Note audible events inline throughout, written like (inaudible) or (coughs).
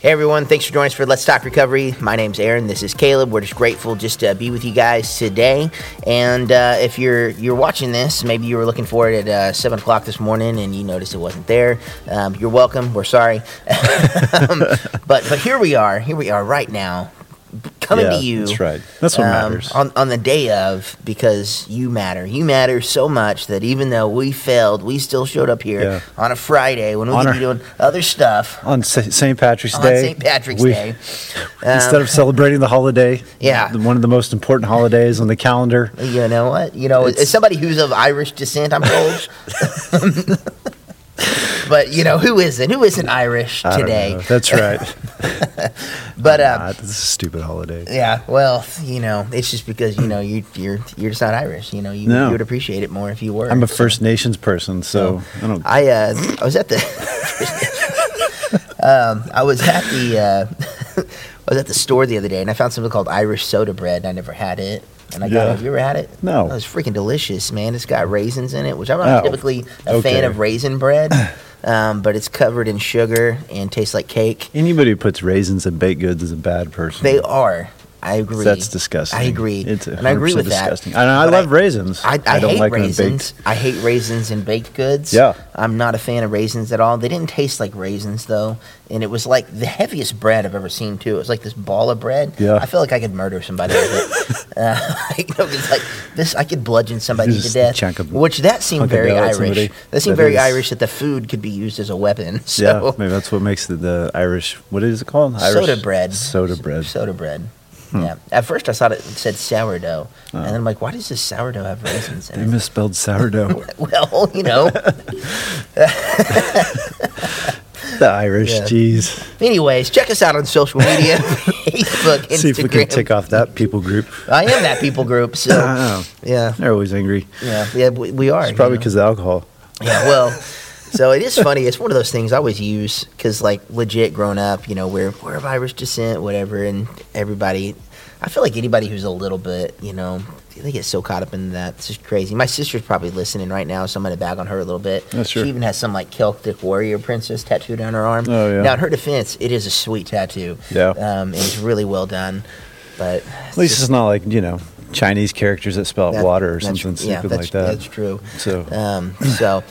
Hey everyone, thanks for joining us for Let's Talk Recovery. My name's Aaron. This is Caleb. We're just grateful just to be with you guys today. And uh, if you're you're watching this, maybe you were looking for it at uh, seven o'clock this morning and you noticed it wasn't there. Um, you're welcome. We're sorry, (laughs) um, but but here we are. Here we are right now, coming Yeah, to you. that's right. That's what um, matters. on on the day of because you matter. You matter so much that even though we failed, we still showed up here Yeah. on a Friday when we On could our- be doing other stuff On St. Patrick's on Day. St. Patrick's we- Day. (laughs) Instead Um, of celebrating the holiday, (laughs) Yeah. one of the most important holidays on the calendar. You know what? You know, It's- as somebody who's of Irish descent, I'm told. (laughs) but you know, who isn't? Who isn't Irish today? That's right. (laughs) But uh, is a stupid holiday. yeah, well, you know, it's just because you know you you're you're just not Irish. You know, you, No. you would appreciate it more if you were. I'm a First Nations person, so I don't. I uh, I was at the (laughs) um, I was at the uh, (laughs) I was at the store the other day and I found something called Irish soda bread. and I never had it. And I got Yeah. it. Have you ever had it? No. Oh, it's freaking delicious, man. It's got raisins in it, which I'm not Oh, typically a fan of raisin bread, um, but it's covered in sugar and tastes like cake. Anybody who puts raisins in baked goods is a bad person. They are. I agree. That's disgusting. I agree. It's and I agree with disgusting. that. I, I love raisins. I, I, don't hate like them raisins. baked. I hate raisins in baked goods. Yeah. I'm not a fan of raisins at all. They didn't taste like raisins though, and it was like the heaviest bread I've ever seen too. It was like this ball of bread. Yeah. I feel like I could murder somebody with it. (laughs) uh, (laughs) you know, it's like this. I could bludgeon somebody to death. chunk a Which that seemed very Irish. somebody. That seemed That very is- Irish that the food could be used as a weapon. (laughs) So yeah, maybe that's what makes the, the Irish. What is it called? Irish soda bread. Soda bread. Soda bread. Hmm. Yeah. At first, I thought it said sourdough, Oh. and then I'm like, why does this sourdough have raisins They in it? misspelled sourdough. (laughs) well, you know. (laughs) the Irish, Yeah. jeez. Anyways, check us out on social media (laughs) Facebook, Instagram. See if we can tick off that people group. I am that people group, so know. yeah, They're always angry. yeah, yeah. We, we are It's probably you know. because of alcohol. Yeah, well, so it is funny. It's one of those things I always use because, like, legit growing up, you know, we're we're of Irish descent, whatever, and everybody. I feel like anybody who's a little bit, you know, they get so caught up in that. It's just crazy. My sister's probably listening right now, so I'm gonna bag on her a little bit. That's true. She even has some like Celtic warrior princess tattooed on her arm. Oh, yeah. Now, in her defense, it is a sweet tattoo. Yeah. Um, and it's really well done, but At least it's not like, you know, Chinese characters that spell out that- water or something yeah, stupid like that. That's true. So, Um, so,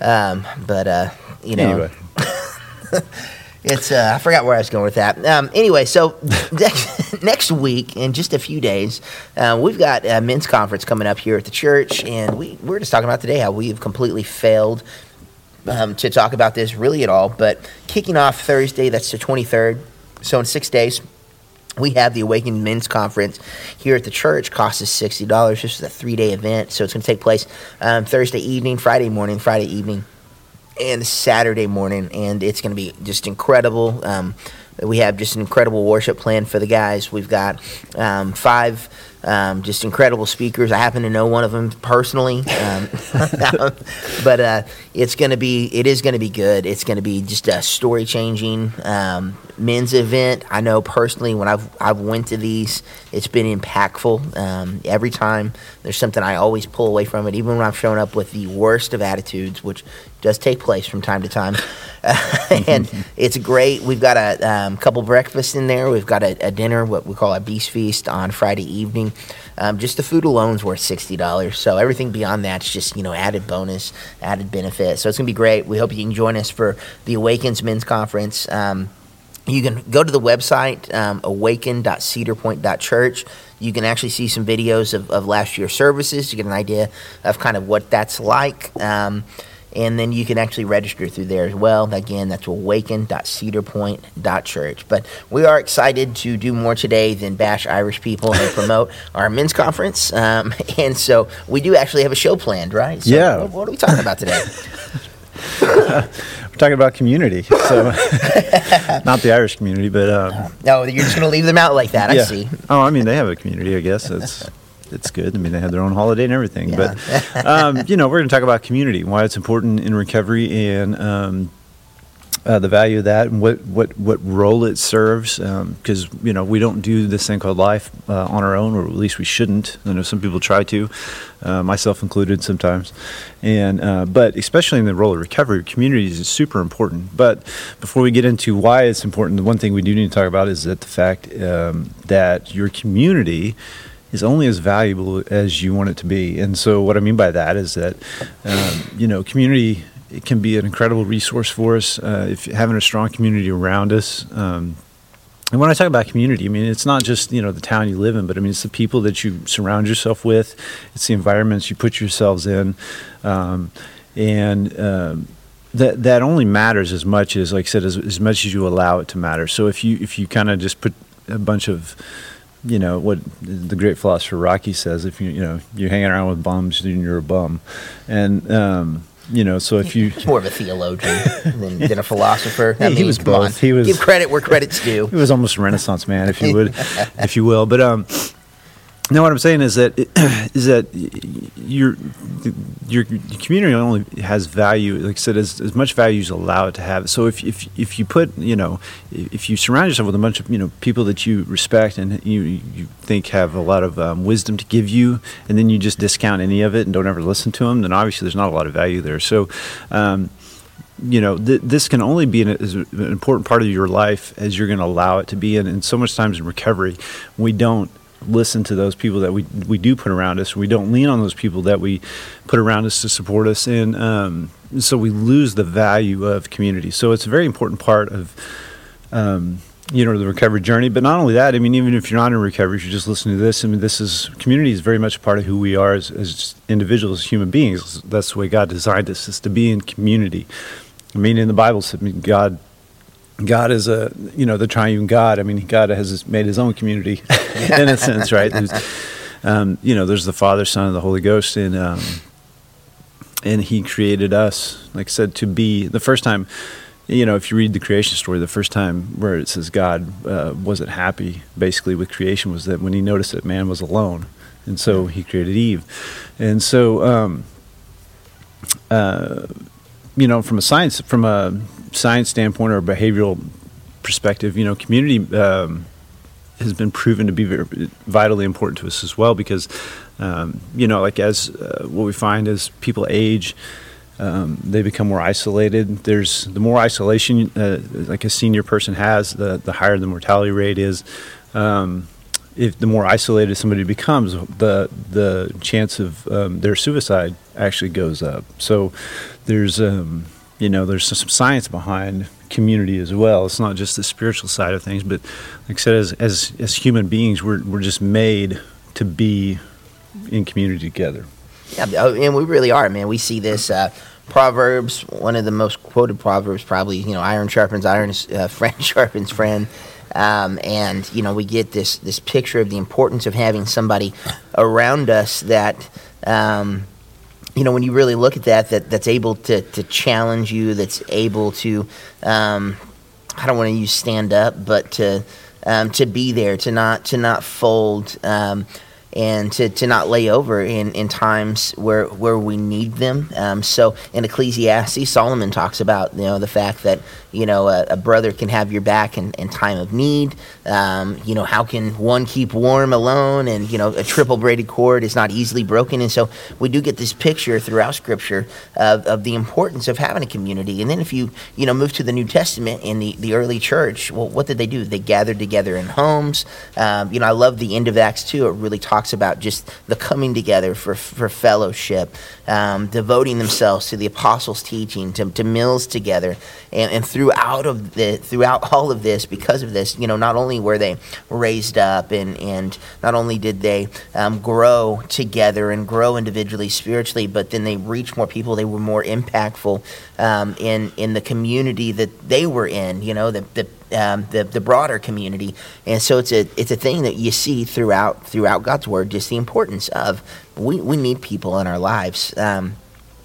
um, but uh, you know, anyway. (laughs) it's uh, I forgot where I was going with that. Um, anyway, so (laughs) next, next week in just a few days, uh, we've got a men's conference coming up here at the church, and we we're just talking about today how we have completely failed. Um, to talk about this really at all, but kicking off Thursday, that's the 23rd. So in six days, we have the Awakened Men's Conference here at the church. Cost us sixty dollars. This is a three day event, so it's going to take place um, Thursday evening, Friday morning, Friday evening, and Saturday morning, and it's going to be just incredible. Um, we have just an incredible worship plan for the guys. We've got um, five um, just incredible speakers. I happen to know one of them personally, um, (laughs) but uh, it's going to be it is going to be good. It's going to be just a story changing um, men's event. I know personally when I've I've went to these, it's been impactful. Um, every time there's something I always pull away from it, even when I've shown up with the worst of attitudes, which does take place from time to time. (laughs) and (laughs) it's great. We've got a um, couple breakfasts in there. We've got a, a dinner, what we call a beast feast on Friday evening. Um, just the food alone is worth sixty dollars. So everything beyond that's just you know added bonus, added benefit. So it's gonna be great. We hope you can join us for the Awakens Men's Conference. Um, you can go to the website um, awaken.cedarpoint.church you can actually see some videos of, of last year's services to get an idea of kind of what that's like um, and then you can actually register through there as well again that's awaken.cedarpoint.church but we are excited to do more today than bash irish people and (laughs) promote our men's conference um, (laughs) and so we do actually have a show planned right so Yeah. what, what are we talking about today (laughs) We're talking about community. So, not the Irish community, but. Um, no you're just going to leave them out like that i see Oh, I mean, they have a community, I guess. It's. It's good. I mean, they have their own holiday and everything. Yeah. But, (laughs) um, you know, we're going to talk about community, why it's important in recovery, and um, uh, the value of that and what, what, what role it serves. Because, um, you know, we don't do this thing called life uh, on our own, or at least we shouldn't. I know some people try to, uh, myself included sometimes. And, uh, but especially in the role of recovery, communities is super important. But before we get into why it's important, the one thing we do need to talk about is that the fact um, that your community is only as valuable as you want it to be. And so, what I mean by that is that, um, you know, community it can be an incredible resource for us uh, if having a strong community around us. Um, and when I talk about community, I mean it's not just you know the town you live in, but I mean it's the people that you surround yourself with, it's the environments you put yourselves in, um, and um, that that only matters as much as, like I said, as, as much as you allow it to matter. So if you if you kind of just put a bunch of you know what the great philosopher Rocky says: if you you know you're hanging around with bums, then you're a bum, and um, you know, so if you He's (laughs) more of a theologian than, than a philosopher. I he mean, was come both. on. He was- give credit where credit's due. (laughs) he was almost a Renaissance man, if you would, (laughs) if you will. But um, no, what I'm saying is that (clears throat) is that your your community only has value, like I said, as, as much value as allowed to have. So if, if if you put, you know, if you surround yourself with a bunch of you know people that you respect and you you think have a lot of um, wisdom to give you, and then you just discount any of it and don't ever listen to them, then obviously there's not a lot of value there. So. Um, you know, th- this can only be an, an important part of your life as you're going to allow it to be. And, and so much times in recovery, we don't listen to those people that we we do put around us. We don't lean on those people that we put around us to support us, and um, so we lose the value of community. So it's a very important part of. Um, you know the recovery journey, but not only that. I mean, even if you're not in recovery, if you're just listening to this. I mean, this is community is very much part of who we are as, as individuals, as human beings. That's the way God designed us: is to be in community. I mean, in the Bible, I mean, God God is a you know the triune God. I mean, God has made His own community (laughs) in a sense, right? Um, you know, there's the Father, Son, and the Holy Ghost, and um, and He created us, like I said, to be the first time. You know, if you read the creation story, the first time where it says God uh, wasn't happy, basically with creation, was that when He noticed that man was alone, and so He created Eve, and so. Um, uh, you know, from a science from a science standpoint or behavioral perspective, you know, community um, has been proven to be vitally important to us as well because, um, you know, like as uh, what we find as people age, um, they become more isolated. There's the more isolation uh, like a senior person has, the the higher the mortality rate is. Um, if the more isolated somebody becomes, the the chance of um, their suicide actually goes up. So there's um, you know there's some science behind community as well. It's not just the spiritual side of things, but like I said, as as, as human beings, we're we're just made to be in community together. Yeah, oh, and we really are, man. We see this. Uh, Proverbs, one of the most quoted proverbs, probably you know, iron sharpens iron, (laughs) uh, friend sharpens friend. Um, and you know we get this this picture of the importance of having somebody around us that um, you know when you really look at that that that's able to to challenge you that's able to um, I don't want to use stand up but to um, to be there to not to not fold um, and to, to not lay over in, in times where where we need them. Um, so in Ecclesiastes, Solomon talks about you know the fact that you know a, a brother can have your back in, in time of need. Um, you know how can one keep warm alone? And you know a triple braided cord is not easily broken. And so we do get this picture throughout Scripture of, of the importance of having a community. And then if you you know move to the New Testament in the, the early church, well, what did they do? They gathered together in homes. Um, you know I love the end of Acts two. It really talks about just the coming together for, for fellowship, um, devoting themselves to the apostles' teaching, to, to meals together, and, and throughout of the throughout all of this, because of this, you know, not only were they raised up, and and not only did they um, grow together and grow individually spiritually, but then they reached more people. They were more impactful um, in in the community that they were in. You know, the the um, the, the broader community. And so it's a it's a thing that you see throughout throughout God's word, just the importance of we, we need people in our lives. Um,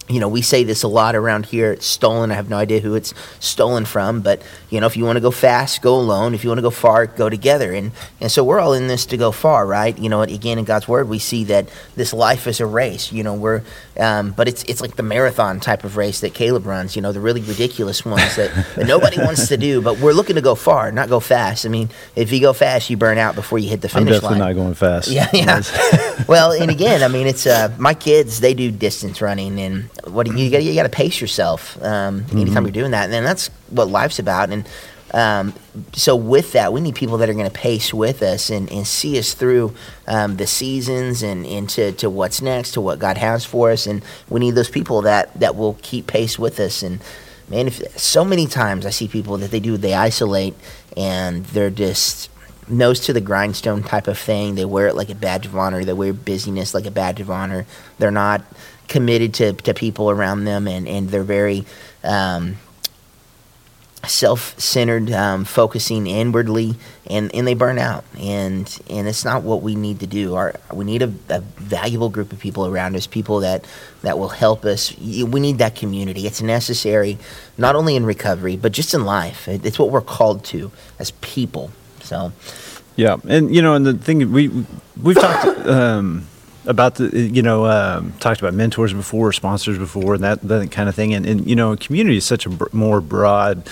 you know, we say this a lot around here. It's stolen. I have no idea who it's stolen from, but you know, if you want to go fast, go alone. If you want to go far, go together. And and so we're all in this to go far, right? You know, again in God's word, we see that this life is a race. You know, we're, um, but it's it's like the marathon type of race that Caleb runs. You know, the really ridiculous ones that, that nobody (laughs) wants to do. But we're looking to go far, not go fast. I mean, if you go fast, you burn out before you hit the I'm definitely line. not going fast. Yeah, yeah. (laughs) well, and (laughs) again, I mean, it's uh, my kids. They do distance running, and what do you you got you got to pace yourself um, anytime you're doing that, and then that's what life's about. And um, so, with that, we need people that are going to pace with us and, and see us through um, the seasons and into to what's next, to what God has for us. And we need those people that that will keep pace with us. And man, if so many times I see people that they do they isolate and they're just nose to the grindstone type of thing. They wear it like a badge of honor. They wear busyness like a badge of honor. They're not committed to, to people around them, and, and they're very um, self centered, um, focusing inwardly, and, and they burn out. And and it's not what we need to do. Our we need a, a valuable group of people around us, people that that will help us. We need that community. It's necessary, not only in recovery, but just in life. It's what we're called to as people. So. Yeah, and you know, and the thing we we've talked (coughs) um, about the you know um, talked about mentors before, sponsors before, and that that kind of thing. And, and you know, community is such a br- more broad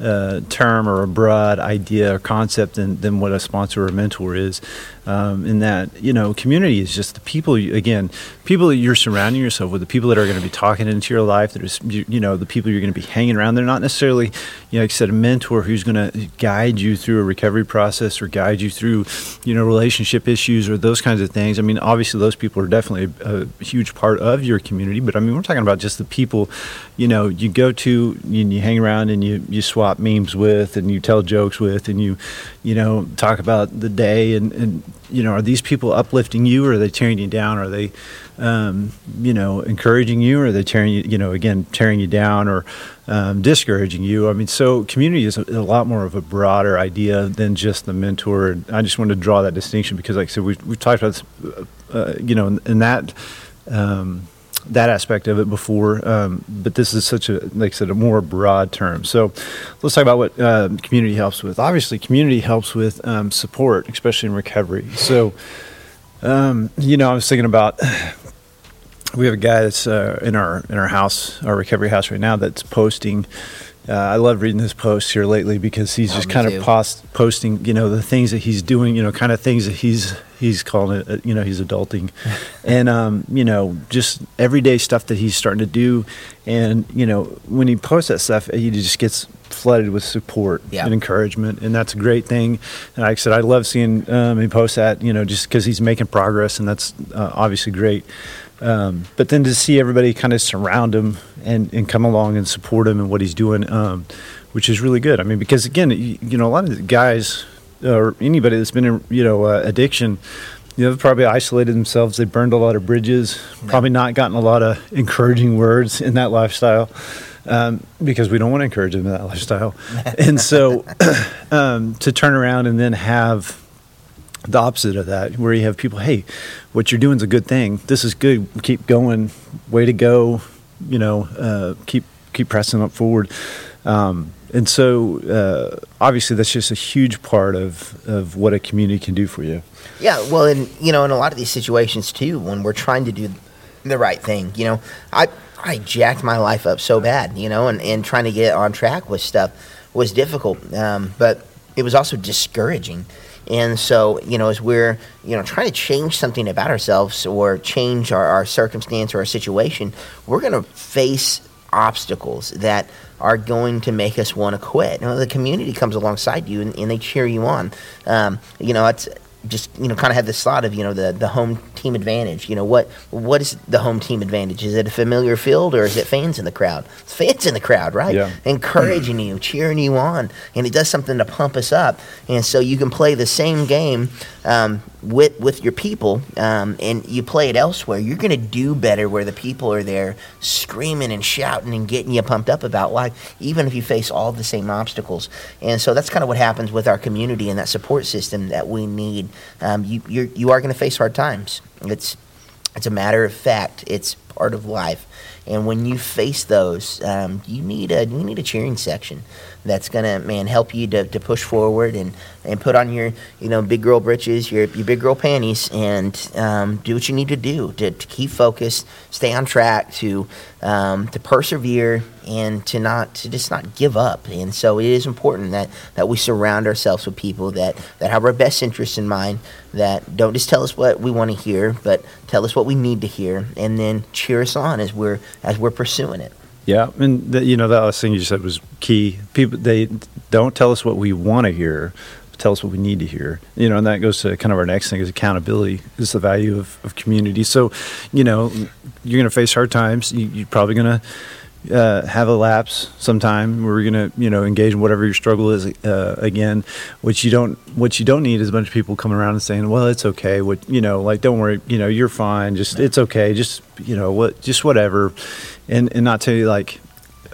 uh, term or a broad idea or concept than, than what a sponsor or mentor is. Um, in that, you know, community is just the people, you, again, people that you're surrounding yourself with, the people that are going to be talking into your life, that is, you, you know, the people you're going to be hanging around. They're not necessarily, you know, like I said, a mentor who's going to guide you through a recovery process or guide you through, you know, relationship issues or those kinds of things. I mean, obviously, those people are definitely a, a huge part of your community, but I mean, we're talking about just the people, you know, you go to and you hang around and you, you swap memes with and you tell jokes with and you, you know, talk about the day and, and you know, are these people uplifting you or are they tearing you down? Are they, um, you know, encouraging you or are they tearing you, you know, again, tearing you down or um, discouraging you? I mean, so community is a, a, lot more of a broader idea than just the mentor. I just wanted to draw that distinction because, like I said, we've, we've talked about this, uh, you know, in, in that. Um, that aspect of it before, um, but this is such a, like I said, a more broad term. So let's talk about what uh, community helps with. Obviously, community helps with um, support, especially in recovery. So, um, you know, I was thinking about we have a guy that's uh, in our in our house, our recovery house right now, that's posting. Uh, I love reading his posts here lately because he's Oh, just kind too. of post, posting, you know, the things that he's doing, you know, kind of things that he's he's calling it, uh, you know, he's adulting, (laughs) and um, you know, just everyday stuff that he's starting to do, and you know, when he posts that stuff, he just gets flooded with support Yeah. and encouragement, and that's a great thing. And like I said, I love seeing um, him post that, you know, just because he's making progress, and that's uh, obviously great. Um, but then to see everybody kind of surround him and, and come along and support him and what he's doing, um, which is really good. I mean, because again, you, you know, a lot of the guys or anybody that's been in, you know, uh, addiction, you know, they've probably isolated themselves. They burned a lot of bridges, probably not gotten a lot of encouraging words in that lifestyle. Um, because we don't want to encourage them in that lifestyle. (laughs) and so (clears throat) um, to turn around and then have the opposite of that, where you have people, hey, what you're doing is a good thing. This is good. Keep going. Way to go. You know, uh, keep keep pressing up forward. Um, and so, uh, obviously, that's just a huge part of of what a community can do for you. Yeah, well, and you know, in a lot of these situations too, when we're trying to do the right thing, you know, I I jacked my life up so bad, you know, and, and trying to get on track with stuff was difficult, um, but it was also discouraging. And so, you know, as we're, you know, trying to change something about ourselves or change our, our circumstance or our situation, we're going to face obstacles that are going to make us want to quit. You know, the community comes alongside you and, and they cheer you on. Um, you know, it's just you know kind of have this thought of you know the the home team advantage. You know what what is the home team advantage? Is it a familiar field or is it fans in the crowd? It's fans in the crowd, right? Yeah. (clears throat) Encouraging you, cheering you on, and it does something to pump us up. And so you can play the same game um, with with your people, um, and you play it elsewhere. You're going to do better where the people are there, screaming and shouting and getting you pumped up about life, even if you face all the same obstacles. And so that's kind of what happens with our community and that support system that we need. Um, you you're, you are going to face hard times. It's it's a matter of fact. It's part of life, And when you face those, um, you need a you need a cheering section that's gonna man help you to, to push forward and, and put on your you know big girl britches, your your big girl panties, and um, do what you need to do to, to keep focused, stay on track, to um, to persevere, and to not to just not give up. And so it is important that that we surround ourselves with people that that have our best interests in mind, that don't just tell us what we want to hear, but tell us what we need to hear, and then cheer us on as we're as we're pursuing it. Yeah, and the, you know that last thing you said was key. People they don't tell us what we want to hear, tell us what we need to hear. You know, and that goes to kind of our next thing is accountability. Is the value of, of community. So, you know, you're going to face hard times. You, you're probably going to uh, have a lapse sometime. Where we're gonna you know engage in whatever your struggle is uh, again. Which you don't what you don't need is a bunch of people coming around and saying well it's okay what you know like don't worry you know you're fine. Just it's okay. Just you know what just whatever. And and not tell you like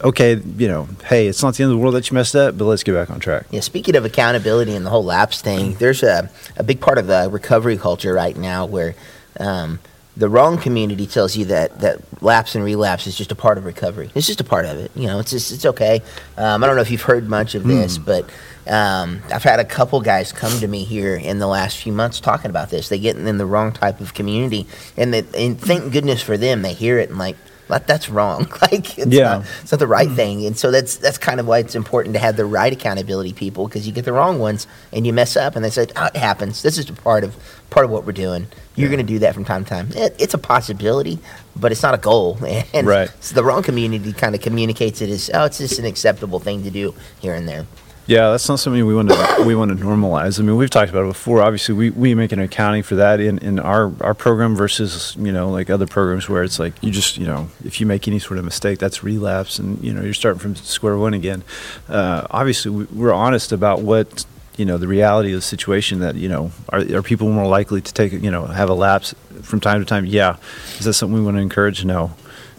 okay you know hey it's not the end of the world that you messed up but let's get back on track. Yeah, speaking of accountability and the whole lapse thing, there's a, a big part of the recovery culture right now where um, the wrong community tells you that, that lapse and relapse is just a part of recovery. It's just a part of it. You know, it's just, it's okay. Um, I don't know if you've heard much of this, but um, I've had a couple guys come to me here in the last few months talking about this. They get in the wrong type of community, and, they, and thank goodness for them, they hear it and like, "That- that's wrong. (laughs) like, it's Yeah. not, it's not the right thing. And so that's that's kind of why it's important to have the right accountability people because you get the wrong ones and you mess up and they say, oh, it happens. This is a part of part of what we're doing. You're going to do that from time to time. It, it's a possibility, but it's not a goal. (laughs) And Right. so the wrong community kind of communicates it as, oh, it's just an acceptable thing to do here and there. Yeah, that's not something we want to we want to normalize. I mean, we've talked about it before. Obviously, we, we make an accounting for that in, in our, our program versus you know like other programs where it's like you just you know if you make any sort of mistake, that's relapse, and you know you're starting from square one again. Uh, obviously, we, we're honest about what you know the reality of the situation. That you know are, are people more likely to take you know have a lapse from time to time? Yeah. Is that something we want to encourage? No.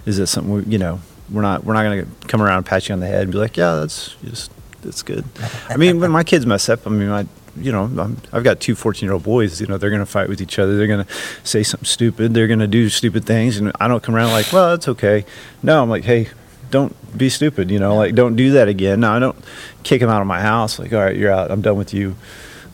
Is that something we, you know we're not we're not going to come around and pat you on the head and be like, yeah, that's just that's good. I mean, when my kids mess up, I mean, I, you know, I'm, I've got two 14 year old boys, you know, they're going to fight with each other. They're going to say something stupid. They're going to do stupid things. And I don't come around like, well, that's okay. No, I'm like, hey, don't be stupid, you know, like, don't do that again. No, I don't kick them out of my house. Like, all right, you're out. I'm done with you.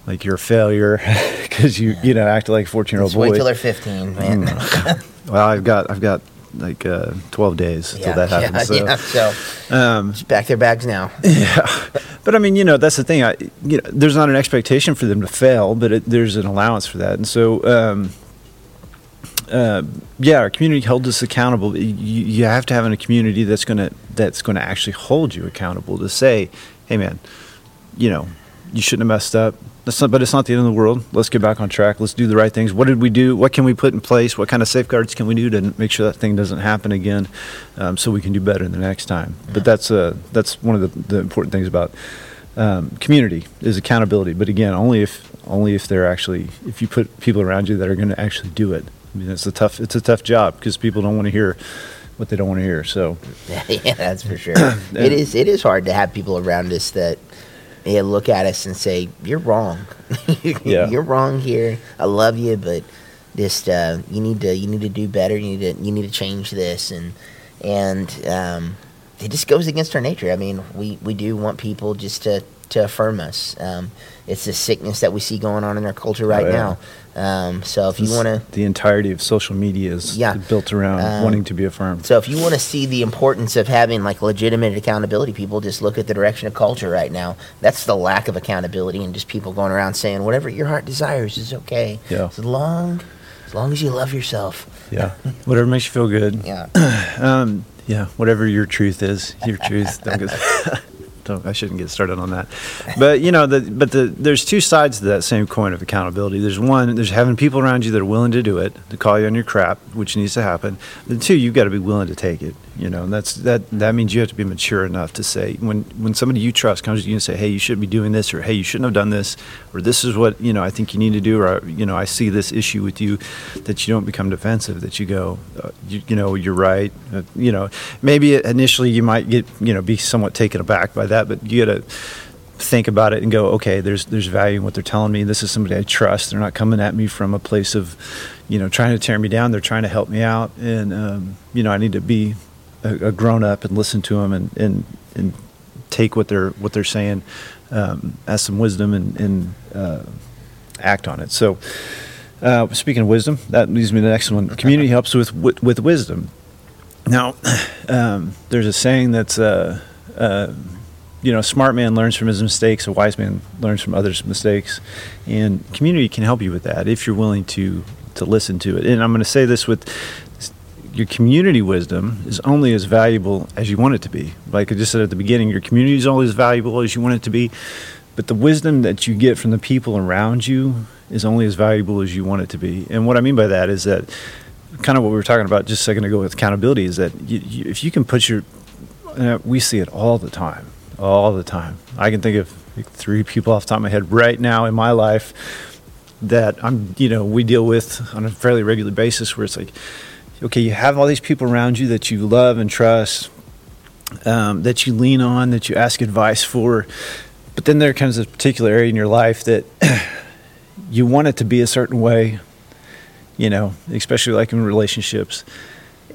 Like, you're a failure (laughs) because you, you know, acted like a 14 year old boy. wait till they're 15, man. Mm. well, I've got, I've got like uh, 12 days till that happens. (laughs) yeah, so. So Um, just pack their bags now. (laughs) Yeah, but I mean, you know, that's the thing. I, you know, there's not an expectation for them to fail, but it, there's an allowance for that, and so, um, uh, yeah, our community holds us accountable. You, you have to have a community that's gonna that's gonna actually hold you accountable to say, hey, man, you know, you shouldn't have messed up. That's not, but it's not the end of the world. Let's get back on track. Let's do the right things. What did we do? What can we put in place? What kind of safeguards can we do to make sure that thing doesn't happen again, um, so we can do better the next time? But that's uh, that's one of the, the important things about um, community is accountability. But again, only if only if they're actually if you put people around you that are going to actually do it. I mean, it's a tough it's a tough job because people don't want to hear what they don't want to hear. So (laughs) yeah, that's for sure. (coughs) it is. It is hard to have people around us that yeah, look at us and say, "You're wrong. (laughs) Yeah. You're wrong here. I love you, but just uh, you need to you need to do better. You need to you need to change this." And and um, it just goes against our nature. I mean, we we do want people just to to affirm us. Um, it's a sickness that we see going on in our culture right yeah. now. Um, so if you want to the entirety of social media is Yeah. built around Um, wanting to be affirmed. So if you want to see the importance of having like legitimate accountability, people just look at the direction of culture right now. That's the lack of accountability and just people going around saying whatever your heart desires is okay. Yeah. As long as long as you love yourself. Yeah, (laughs) whatever makes you feel good. Yeah. (clears throat) Um, yeah, whatever your truth is, your truth. (laughs) (laughs) Don't I shouldn't get started on that. But you know, the, but the there's two sides to that same coin of accountability. There's one, there's having people around you that are willing to do it, to call you on your crap, which needs to happen. And two, you've got to be willing to take it. You know, and that's that. That means you have to be mature enough to say when when somebody you trust comes to you and say, hey, you shouldn't be doing this, or hey, you shouldn't have done this, or this is what you know I think you need to do, or you know I see this issue with you, that you don't become defensive. That you go, uh, you, you know, you're right. Uh, you know, maybe initially you might get you know be somewhat taken aback by that, but you got to think about it and go, okay, there's there's value in what they're telling me. This is somebody I trust. They're not coming at me from a place of, you know, trying to tear me down. They're trying to help me out, and um, you know, I need to be a, a grown up and listen to them and, and, and take what they're what they're saying um, as some wisdom and, and uh, act on it. So, uh, speaking of wisdom, that leads me to the next one. (laughs) Community helps with with, with wisdom. Now, (clears throat) um, there's a saying that's, uh, uh, you know, a smart man learns from his mistakes, a wise man learns from others' mistakes, and community can help you with that if you're willing to to listen to it. And I'm going to say this with your community wisdom is only as valuable as you want it to be. Like I just said at the beginning, your community is only as valuable as you want it to be, but the wisdom that you get from the people around you is only as valuable as you want it to be. And what I mean by that is that kind of what we were talking about just a second ago with accountability is that you, you, if you can put your, uh, we see it all the time, all the time. I can think of three people off the top of my head right now in my life that I'm, you know, we deal with on a fairly regular basis where it's like, okay, you have all these people around you that you love and trust, um, that you lean on, that you ask advice for, but then there comes a particular area in your life that (clears throat) you want it to be a certain way, you know, especially like in relationships.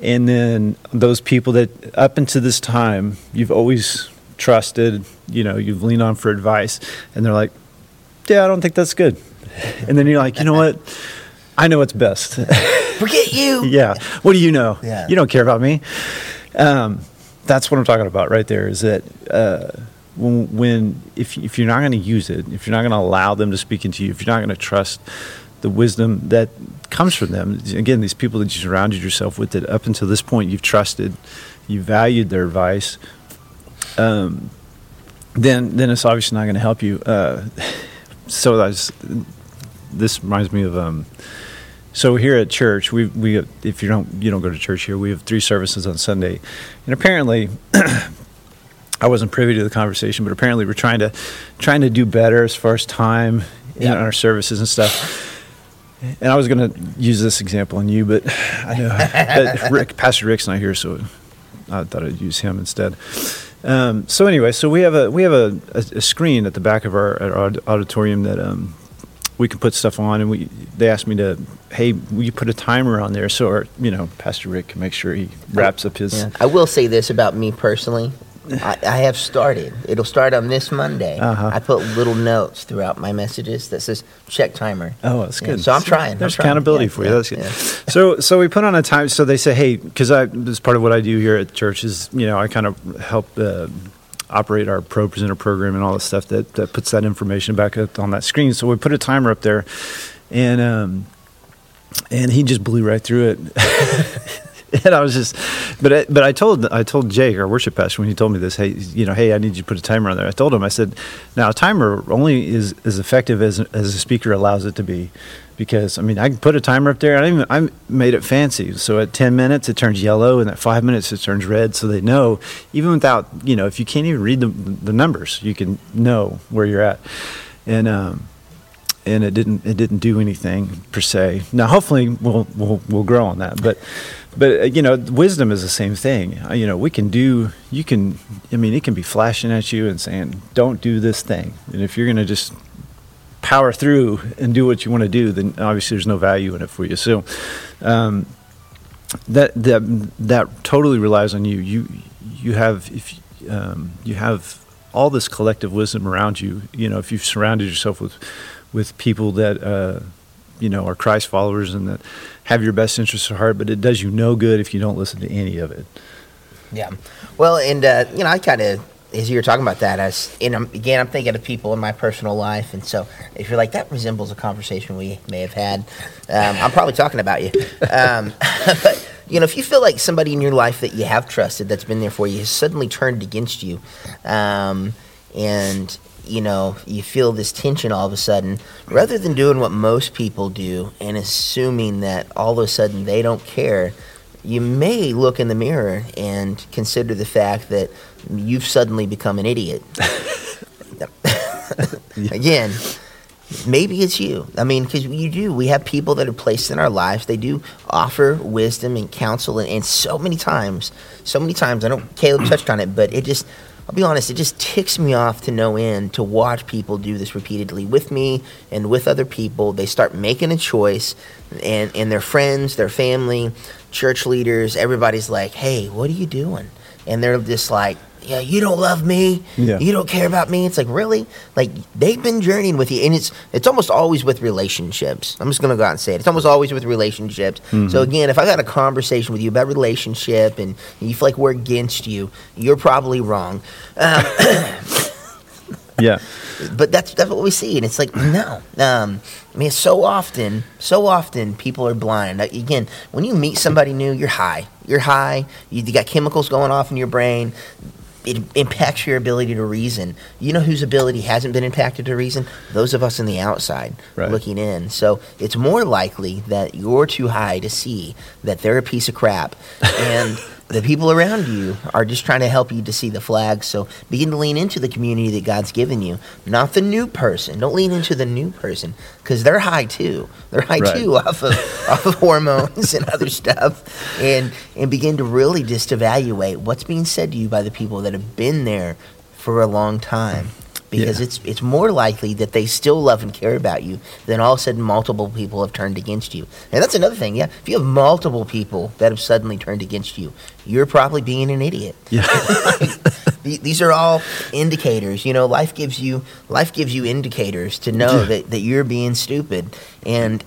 And then those people that up until this time you've always trusted, you know, you've leaned on for advice, and they're like, yeah, I don't think that's good. (laughs) And then you're like, you know what? I know what's best. (laughs) Forget you. yeah. What do you know? Yeah. You don't care about me. Um, that's what I'm talking about right there. Is that uh, when, when if if you're not going to use it, if you're not going to allow them to speak into you, if you're not going to trust the wisdom that comes from them, again, these people that you surrounded yourself with, that up until this point you've trusted, you valued their advice. Um, then then it's obviously not going to help you. Uh, (laughs) so that's this reminds me of um, so here at church we we if you don't you don't go to church here we have three services on Sunday. And apparently (clears throat) I wasn't privy to the conversation but apparently we're trying to trying to do better as far as time in our services and stuff. And I was going to use this example on you but I know that (laughs) Rick Pastor Rick's not here so I thought I'd use him instead. Um, so anyway, so we have a we have a, a, a screen at the back of our, our auditorium that um, we can put stuff on, and we they asked me to, hey, will you put a timer on there so our, you know Pastor Rick can make sure he wraps up his. Yeah. I will say this about me personally. I, I have started. It'll start on this Monday. Uh-huh. I put little notes throughout my messages that says check timer. Oh, that's Yeah, good. so I'm trying. I'm There's trying. accountability Yeah, for you. yeah, That's good. yeah. So, so we put on a time. So they say, hey, because I this part of what I do here at church is you know I kind of help uh, operate our ProPresenter program and all the stuff that that puts that information back up on that screen. So we put a timer up there, and um, and he just blew right through it. (laughs) and I was just, but I, but I told I told Jake, our worship pastor, when he told me this, hey, you know, hey, I need you to put a timer on there. I told him, I said, now a timer only is as effective as as a speaker allows it to be, because I mean, I can put a timer up there. I even I made it fancy. So at ten minutes it turns yellow, and at five minutes it turns red, so they know even without you know if you can't even read the the numbers, you can know where you're at, and. um and it didn't it didn't do anything per se. Now, hopefully, we'll we'll we'll grow on that. But but uh, you know, wisdom is the same thing. Uh, You know, we can do. You can. I mean, it can be flashing at you and saying, "Don't do this thing." And if you're to just power through and do what you want to do, then obviously there's no value in it for you. So. Um, that that that totally relies on you. You you have if um, you have all this collective wisdom around you. You know, if you've surrounded yourself with with people that uh, you know are Christ followers and that have your best interests at heart, but it does you no good if you don't listen to any of it. Yeah. Well, and uh, you know, I kind of as you were talking about that, as and I'm, again, I'm thinking of people in my personal life, and so if you're like that resembles a conversation we may have had, um, I'm probably talking about you. Um, (laughs) but you know, if you feel like somebody in your life that you have trusted, that's been there for you, has suddenly turned against you, um, and you know, you feel this tension all of a sudden, rather than doing what most people do and assuming that all of a sudden they don't care, you may look in the mirror and consider the fact that you've suddenly become an idiot. (laughs) (laughs) Again, maybe it's you. I mean, because you do. We have people that are placed in our lives. They do offer wisdom and counsel, and, and so many times, so many times. I know Caleb touched on it, but it just. I'll be honest, it just ticks me off to no end to watch people do this repeatedly with me and with other people. They start making a choice, and, and their friends, their family, church leaders, everybody's like, hey, what are you doing? And they're just like, yeah, you don't love me. Yeah. You don't care about me. It's like really, like they've been journeying with you, and it's it's almost always with relationships. I'm just gonna go out and say it. It's almost always with relationships. So again, if I got a conversation with you about relationship and you feel like we're against you, you're probably wrong. Um, Yeah. (laughs) (laughs) but that's that's what we see, and it's like no. Um, I mean, so often, so often, people are blind. Like, again, when you meet somebody new, you're high. You're high. You, you got chemicals going off in your brain. It impacts your ability to reason. You know whose ability hasn't been impacted to reason? Those of us on the outside Right. looking in. So it's more likely that you're too high to see that they're a piece of crap, and (laughs) the people around you are just trying to help you to see the flag. So begin to lean into the community that God's given you, not the new person. Don't lean into the new person because they're high too. They're high Right. too off of (laughs) off of hormones and other stuff, and and begin to really just evaluate what's being said to you by the people that have been there for a long time. Because Yeah. it's it's more likely that they still love and care about you than all of a sudden multiple people have turned against you. And that's another thing, yeah. If you have multiple people that have suddenly turned against you, you're probably being an idiot. Yeah. (laughs) These are all indicators. You know, life gives you life gives you indicators to know Yeah. that, that you're being stupid. And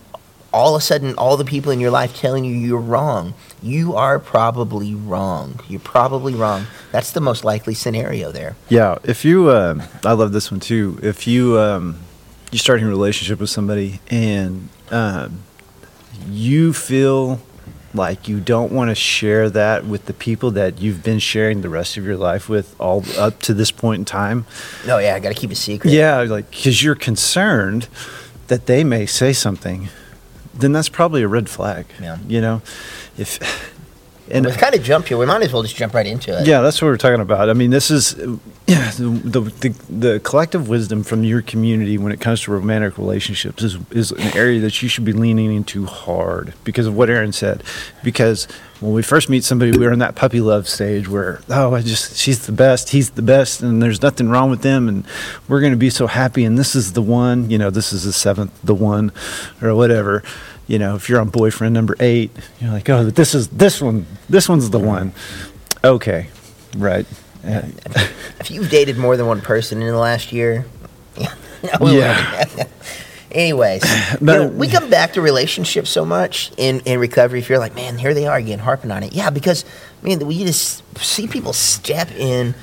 all of a sudden all the people in your life telling you you're wrong. You are probably wrong. You're probably wrong. That's the most likely scenario there. Yeah, if you, um, I love this one too. If you um, you starting a relationship with somebody and um, you feel like you don't want to share that with the people that you've been sharing the rest of your life with all up to this point in time, No, yeah, I got to keep it secret. yeah, like because you're concerned that they may say something, then that's probably a red flag. Yeah. You know, if And we kind of jump here. We might as well just jump right into it. Yeah, that's what we're talking about. I mean, this is yeah, (clears throat) the, the the the collective wisdom from your community when it comes to romantic relationships is is an area that you should be leaning into hard because of what Aaron said. Because when we first meet somebody, we're in that puppy love stage where oh, I just she's the best, he's the best, and there's nothing wrong with them, and we're going to be so happy, and this is the one. You know, this is the seventh, the one, or whatever you know, if you're on boyfriend number eight, you're like, oh, this is this one. This one's the one. Okay, right. Uh, (laughs) If you've dated more than one person in the last year, (laughs) Yeah. (laughs) Anyways, you know, we come back to relationships so much in, in recovery. If you're like, man, here they are again, harping on it. Yeah, because I mean, we just see people step in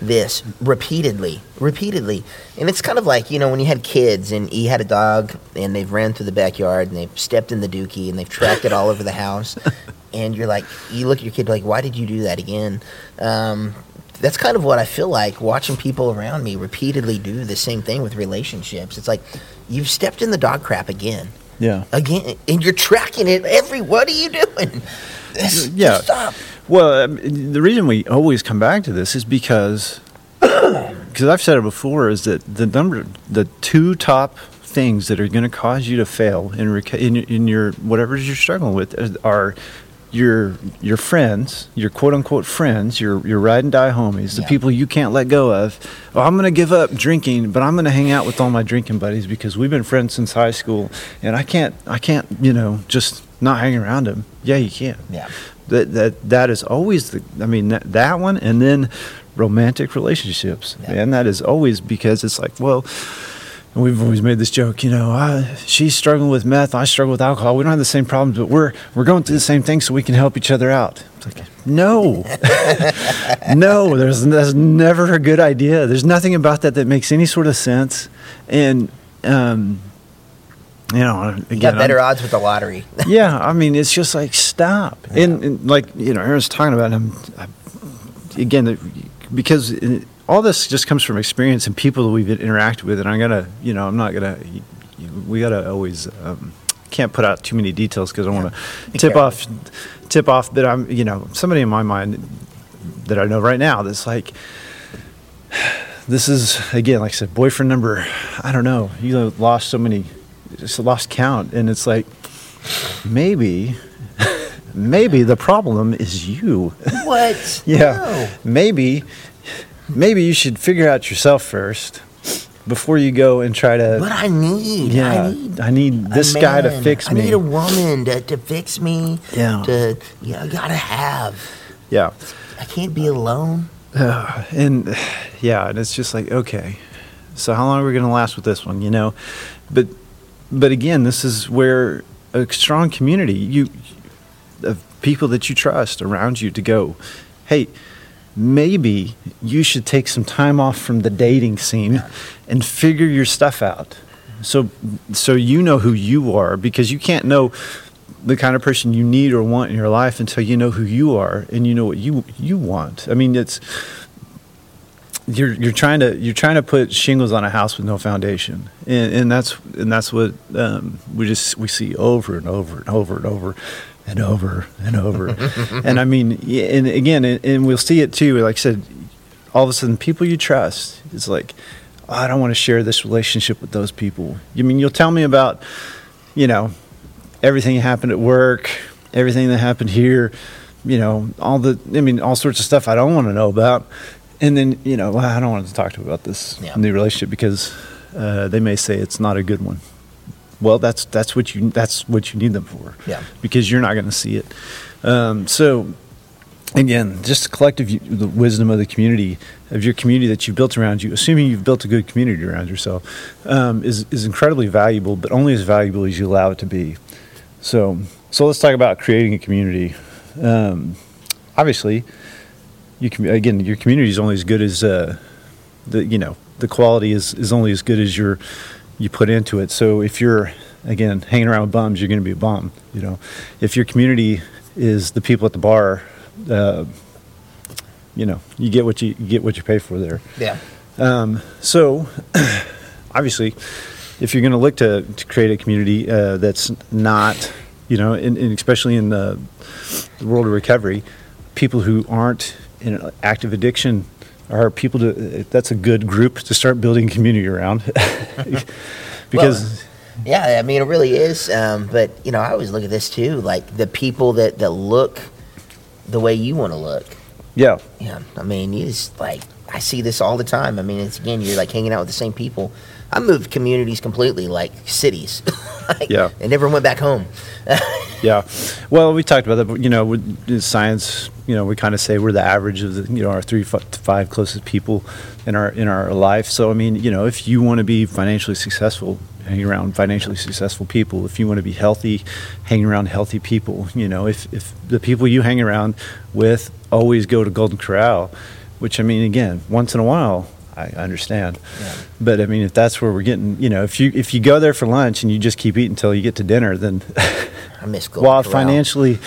this repeatedly, repeatedly, and it's kind of like you know when you had kids and you had a dog and they've ran through the backyard and they've stepped in the dookie and they've tracked it all over the house, (laughs) and you're like, you look at your kid like, why did you do that again? Um, that's kind of what I feel like watching people around me repeatedly do the same thing with relationships. It's like you've stepped in the dog crap again, yeah. again, and you're tracking it every. What are you doing? Yeah. stop. Well, the reason we always come back to this is because, (coughs) because I've said it before, is that the number, the two top things that are going to cause you to fail in, in in your whatever you're struggling with are your your friends, your quote unquote friends, your your ride and die homies, the Yeah. people you can't let go of. Oh, I'm going to give up drinking, but I'm going to hang out with all my drinking buddies because we've been friends since high school, and I can't I can't you know just not hang around them. Yeah, you can Yeah. That that that is always the i mean that, that one and then romantic relationships. Yeah. and that is always because it's like well we've always made this joke you know I, she's struggling with meth i struggle with alcohol we don't have the same problems but we're we're going through the same thing so we can help each other out. It's like no. (laughs) No there's that's never a good idea. There's nothing about that that makes any sort of sense. And um you know again You got I'm- better odds with the lottery. (laughs) yeah, I mean, it's just like stop. And, and like you know, Aaron's talking about him again the- because it, all this just comes from experience and people that we've interacted with. And I'm gonna, you know, I'm not gonna. We gotta always um, can't put out too many details because I want to tip careful. off, tip off. that I'm, you know, somebody in my mind that I know right now that's like (sighs) this is again, like I said, boyfriend number. I don't know. You lost so many, just lost count, and it's like maybe, maybe the problem is you. What? (laughs) Yeah, No. maybe, maybe you should figure out yourself first before you go and try to. What I need. yeah, I need I need this guy to fix me. I need a woman to, to fix me. Yeah. To you know, gotta have. yeah. I can't be alone. Uh, (sighs) and yeah, and it's just like okay, so how long are we to last with this one? You know, but but again, this is where a strong community you of people that you trust around you to go, hey, maybe you should take some time off from the dating scene and figure your stuff out. So so you know who you are because you can't know the kind of person you need or want in your life until you know who you are and you know what you you want. I mean, it's you're you're trying to you're trying to put shingles on a house with no foundation, and, and that's and that's what um, we just we see over and over and over and over and over and over, (laughs) and I mean, and again, and, and we'll see it too. Like I said, all of a sudden, people you trust, it's like, "Oh, I don't want to share this relationship with those people. You mean you'll tell me about, you know, everything that happened at work, everything that happened here, you know, all the, I mean, all sorts of stuff I don't want to know about. And then, you know, I don't want to talk to about this Yeah. new relationship because uh, they may say it's not a good one. Well, that's that's what you that's what you need them for. Yeah. Because you're not going to see it. Um, so, again, just collective the wisdom of the community of your community that you've built around you, assuming you've built a good community around yourself, um, is is incredibly valuable, but only as valuable as you allow it to be. So, so let's talk about creating a community. Um, obviously, you can again, your community is only as good as uh, the you know the quality is is only as good as your you put into it. So if you're again hanging around with bums, you're going to be a bum. You know, if your community is the people at the bar, uh, you know, you get what you, you get what you pay for there. Yeah. Um, so, (clears throat) obviously, if you're going to look to, to create a community uh, that's not, you know, and, especially in the, the world of recovery, people who aren't in active addiction are people to. That's a good group to start building community around, (laughs) because Yeah, I mean it really is. Um, but you know, I always look at this too, like the people that that look the way you want to look. yeah, Yeah, I mean, you just like I see this all the time. I mean, it's again, you're like hanging out with the same people. I moved communities completely, like cities. (laughs) (laughs) Like, Yeah. and never went back home. (laughs) Yeah. Well, we talked about that, but you know, with science, you know, we kind of say we're the average of the, you know, our three f- five closest people in our in our life. So, I mean, you know, if you want to be financially successful, hang around financially successful people. If you want to be healthy, hang around healthy people. You know, if if the people you hang around with always go to Golden Corral, which I mean, again, once in a while. I understand, Yeah. but I mean, if that's where we're getting, you know, if you if you go there for lunch and you just keep eating until you get to dinner, then (laughs) I miss Golden while financially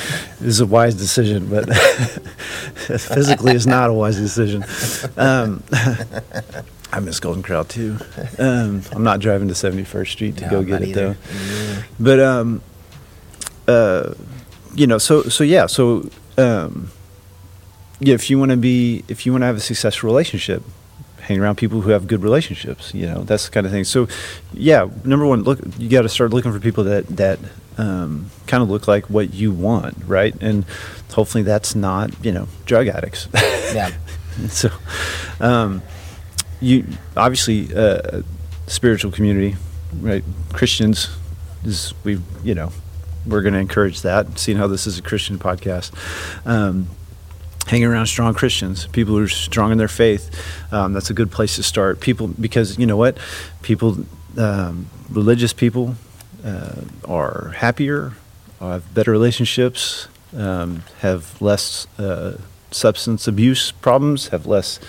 is a wise decision, but (laughs) physically is not a wise decision. Um, (laughs) I miss Golden Corral too. Um, I'm not driving to 71st Street to No, go get it either. though. But um, uh, you know, so so yeah, so um, yeah, if you want to be, if you want to have a successful relationship, hang around people who have good relationships. You know, that's the kind of thing. So, yeah, number one, look, you got to start looking for people that that um, kind of look like what you want, right? And hopefully, that's not you know drug addicts. Yeah. (laughs) so, um, you obviously uh, spiritual community, right? Christians is we you know we're going to encourage that. Seeing how this is a Christian podcast. Um, hanging around strong Christians, people who are strong in their faith. Um, that's a good place to start. People, because you know what, people, um, religious people uh, are happier, have better relationships, um, have less uh, substance abuse problems, have less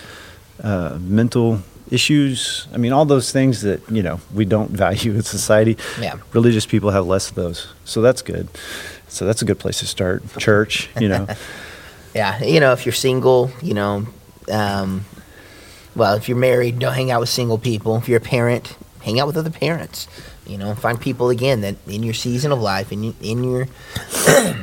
uh, mental issues. I mean, all those things that you know we don't (laughs) value in society. Yeah. Religious people have less of those, so that's good. So that's a good place to start. (laughs) Church, you know. Yeah, you know, if you're single, you know, um, well, if you're married, don't hang out with single people. If you're a parent, hang out with other parents. You know, find people again that in your season of life, in in your (coughs)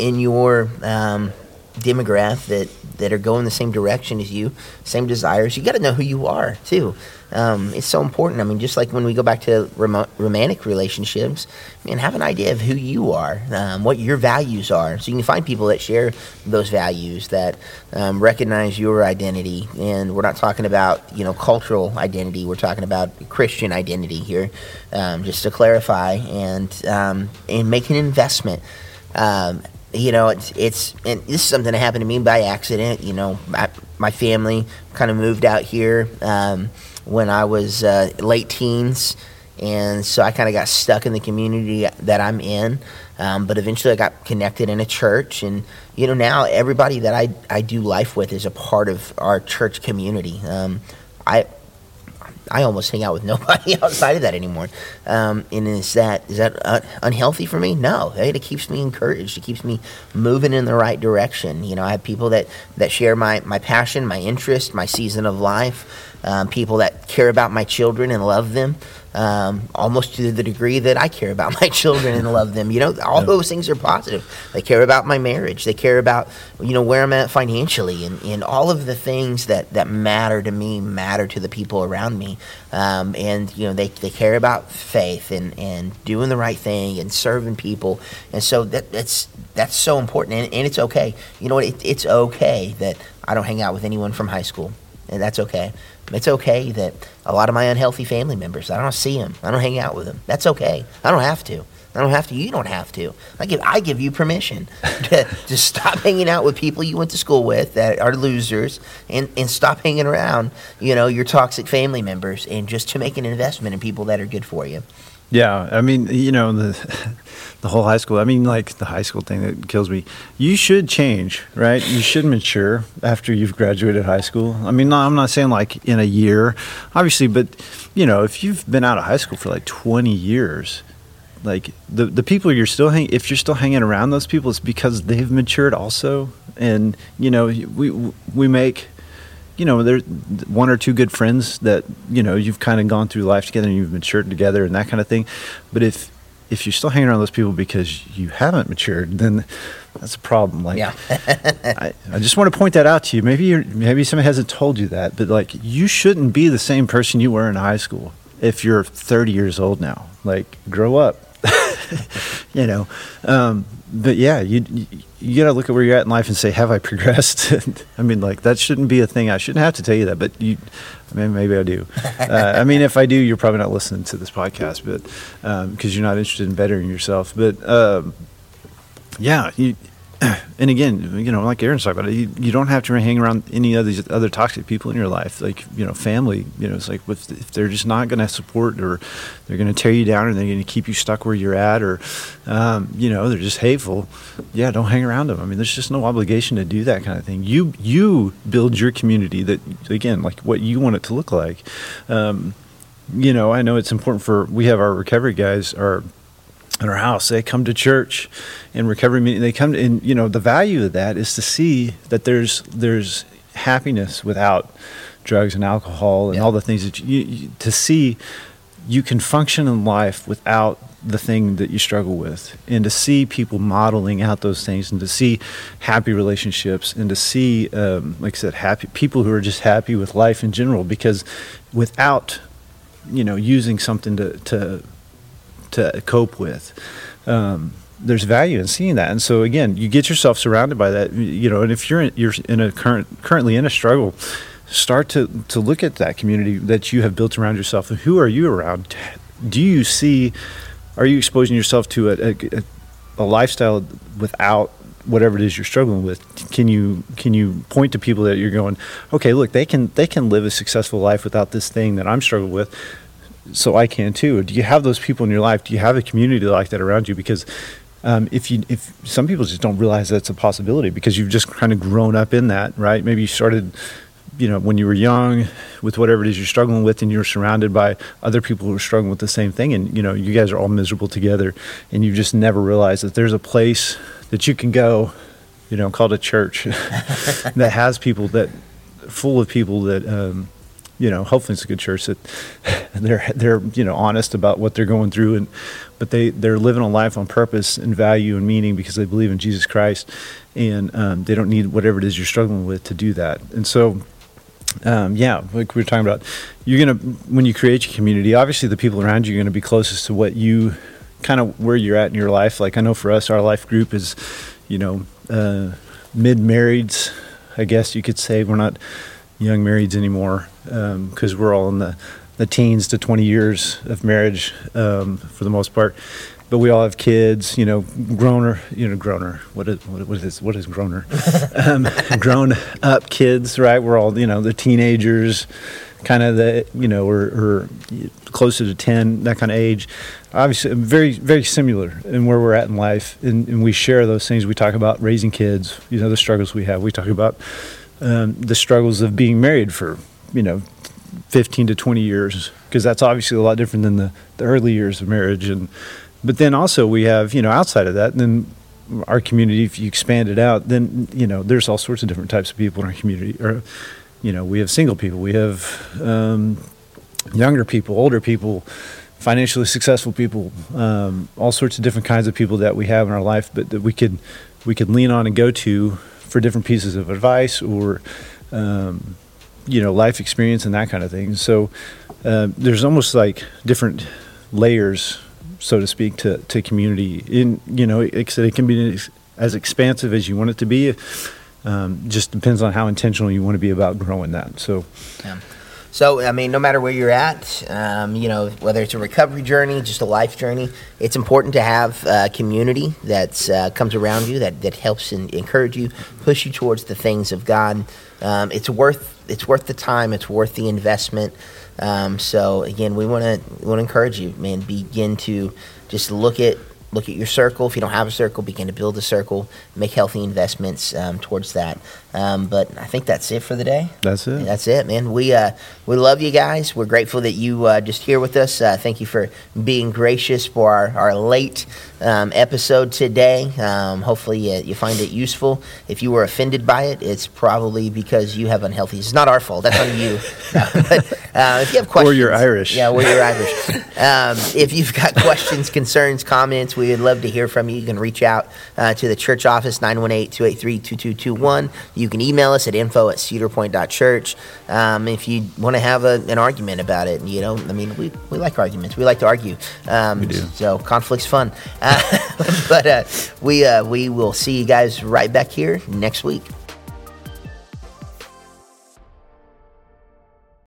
in your um, demographic that that are going the same direction as you, same desires. You got to know who you are too. Um, it's so important. I mean, just like when we go back to rom- romantic relationships, man, have an idea of who you are, um, what your values are, so you can find people that share those values, that um, recognize your identity. And we're not talking about you know cultural identity. We're talking about Christian identity here. Um, just to clarify, and um, and make an investment. Um, you know, it's it's and this is something that happened to me by accident. You know, my, my family kind of moved out here um, when I was uh, late teens, and so I kind of got stuck in the community that I'm in. Um, but eventually, I got connected in a church, and you know, now everybody that I I do life with is a part of our church community. Um, I I almost hang out with (laughs) nobody outside of that anymore. Um, and is that is that uh, unhealthy for me? No, it, keeps me encouraged. It keeps me moving in the right direction. You know, I have people that that share my my passion, my interest, my season of life. Um, people that care about my children and love them um, almost to the degree that I care about (laughs) my children and love them. You know, all yeah. those things are positive. They care about my marriage. They care about, you know, where I'm at financially and, and all of the things that, that matter to me matter to the people around me. Um, and, you know, they, they care about faith and, and doing the right thing and serving people. And so that, that's, that's so important. And, and it's okay. You know what? It, it's okay that I don't hang out with anyone from high school. And that's okay. It's okay that a lot of my unhealthy family members, I don't see them. I don't hang out with them. That's okay. I don't have to. I don't have to. You don't have to. I give I give you permission (laughs) to, to stop hanging out with people you went to school with that are losers, and and stop hanging around, you know, your toxic family members, and just to make an investment in people that are good for you. Yeah, I mean, you know, the (laughs) the whole high school. I mean, like the high school thing that kills me. You should change, right? You should mature after you've graduated high school. I mean, I'm not saying like in a year, obviously, but you know, if you've been out of high school for like 20 years, like the the people you're still hanging, if you're still hanging around those people, it's because they've matured also, and you know, we we make you know, there's one or two good friends that you know you've kind of gone through life together and you've matured together and that kind of thing. But if if you're still hanging around those people because you haven't matured, then that's a problem. Like, yeah. (laughs) I, I just want to point that out to you. Maybe you're, maybe somebody hasn't told you that, but like, you shouldn't be the same person you were in high school if you're 30 years old now. Like, grow up. (laughs) you know, um, but yeah, you you got to look at where you're at in life and say, have I progressed? (laughs) I mean, like that shouldn't be a thing. I shouldn't have to tell you that, but you, I mean, maybe I do. (laughs) Uh, I mean, if I do, you're probably not listening to this podcast, but because um, you're not interested in bettering yourself. But um, yeah, you, (clears throat) and again, you know, like Aaron's talking about, you, you don't have to hang around any of these other toxic people in your life. Like, you know, family, you know, it's like if, they're just not going to support or they're going to tear you down or they're going to keep you stuck where you're at or, um, you know, they're just hateful. Yeah, don't hang around them. I mean, there's just no obligation to do that kind of thing. You, you build your community that, again, like what you want it to look like. Um, you know, I know it's important for, we have our recovery guys, our in our house. They come to church and recovery meeting. They come, and you know the value of that is to see that there's there's happiness without drugs and alcohol and yeah. all the things that you, you, to see you can function in life without the thing that you struggle with and to see people modeling out those things and to see happy relationships and to see um, like i said happy people who are just happy with life in general because without you know using something to, to to cope with. Um, there's value in seeing that, and so again, you get yourself surrounded by that. You know, and if you're in, you're in a current currently in a struggle, start to to look at that community that you have built around yourself. Who are you around? Do you see? Are you exposing yourself to a, a, a lifestyle without whatever it is you're struggling with can you can you point to people that you're going okay look they can they can live a successful life without this thing that i'm struggling with so I can too. Do you have those people in your life? Do you have a community like that around you? Because um, if you if some people just don't realize that's a possibility because you've just kind of grown up in that, right? Maybe you started, you know, when you were young with whatever it is you're struggling with, and you're surrounded by other people who are struggling with the same thing, and you know, you guys are all miserable together, and you just never realize that there's a place that you can go, you know, called a church (laughs) that has people that full of people that. Um, you know, hopefully it's a good church that (laughs) they're they're you know honest about what they're going through, and but they they're living a life on purpose and value and meaning because they believe in Jesus Christ, and um, they don't need whatever it is you're struggling with to do that. And so, um, yeah, like we were talking about, you're gonna when you create your community, obviously the people around you are gonna be closest to what you kind of where you're at in your life. Like I know for us, our life group is, you know, uh, mid marrieds. I guess you could say we're not young marrieds anymore because um, we're all in the, the teens to 20 years of marriage um, for the most part. But we all have kids, you know, growner, you know, growner. What is what is what is growner? (laughs) um, grown up kids, right? We're all, you know, the teenagers, kind of the, you know, or, or closer to 10, that kind of age. Obviously, very very similar in where we're at in life, and, and we share those things. We talk about raising kids, you know, the struggles we have. We talk about um, the struggles of being married for you know 15 to 20 years because that's obviously a lot different than the, the early years of marriage. And but then also we have you know outside of that then our community if you expand it out then you know there's all sorts of different types of people in our community or you know we have single people we have um, younger people older people financially successful people um, all sorts of different kinds of people that we have in our life but that we could we could lean on and go to for different pieces of advice or um, you know life experience and that kind of thing. So uh, there's almost like different layers, so to speak, to, to community. In you know, it, it can be as expansive as you want it to be. Um, just depends on how intentional you want to be about growing that. So. Yeah. So, I mean, no matter where you're at, um, you know, whether it's a recovery journey, just a life journey, it's important to have a community that uh, comes around you that, that helps and encourage you, push you towards the things of God. Um, it's worth it's worth the time. It's worth the investment. Um, so again, we want to want to encourage you, man. Begin to just look at look at your circle. If you don't have a circle, begin to build a circle. Make healthy investments um, towards that. Um, but I think that's it for the day. That's it. That's it, man. We uh, we love you guys. We're grateful that you uh, just here with us. Uh, thank you for being gracious for our, our late um, episode today. Um, hopefully you, you, find it useful. If you were offended by it, it's probably because you have unhealthy. It's not our fault. That's on you. (laughs) but uh, if you have questions, or you're Irish. Yeah, or you're Irish. (laughs) Um, if you've got questions, concerns, comments, we would love to hear from you. You can reach out uh, to the church office 918-283-2221. You can email us at info at cedarpoint.church um, if you want to have a, an argument about it. You know, I mean, we, we like arguments. We like to argue. Um, we do. So conflict's fun. Uh, (laughs) but uh, we, uh, we will see you guys right back here next week.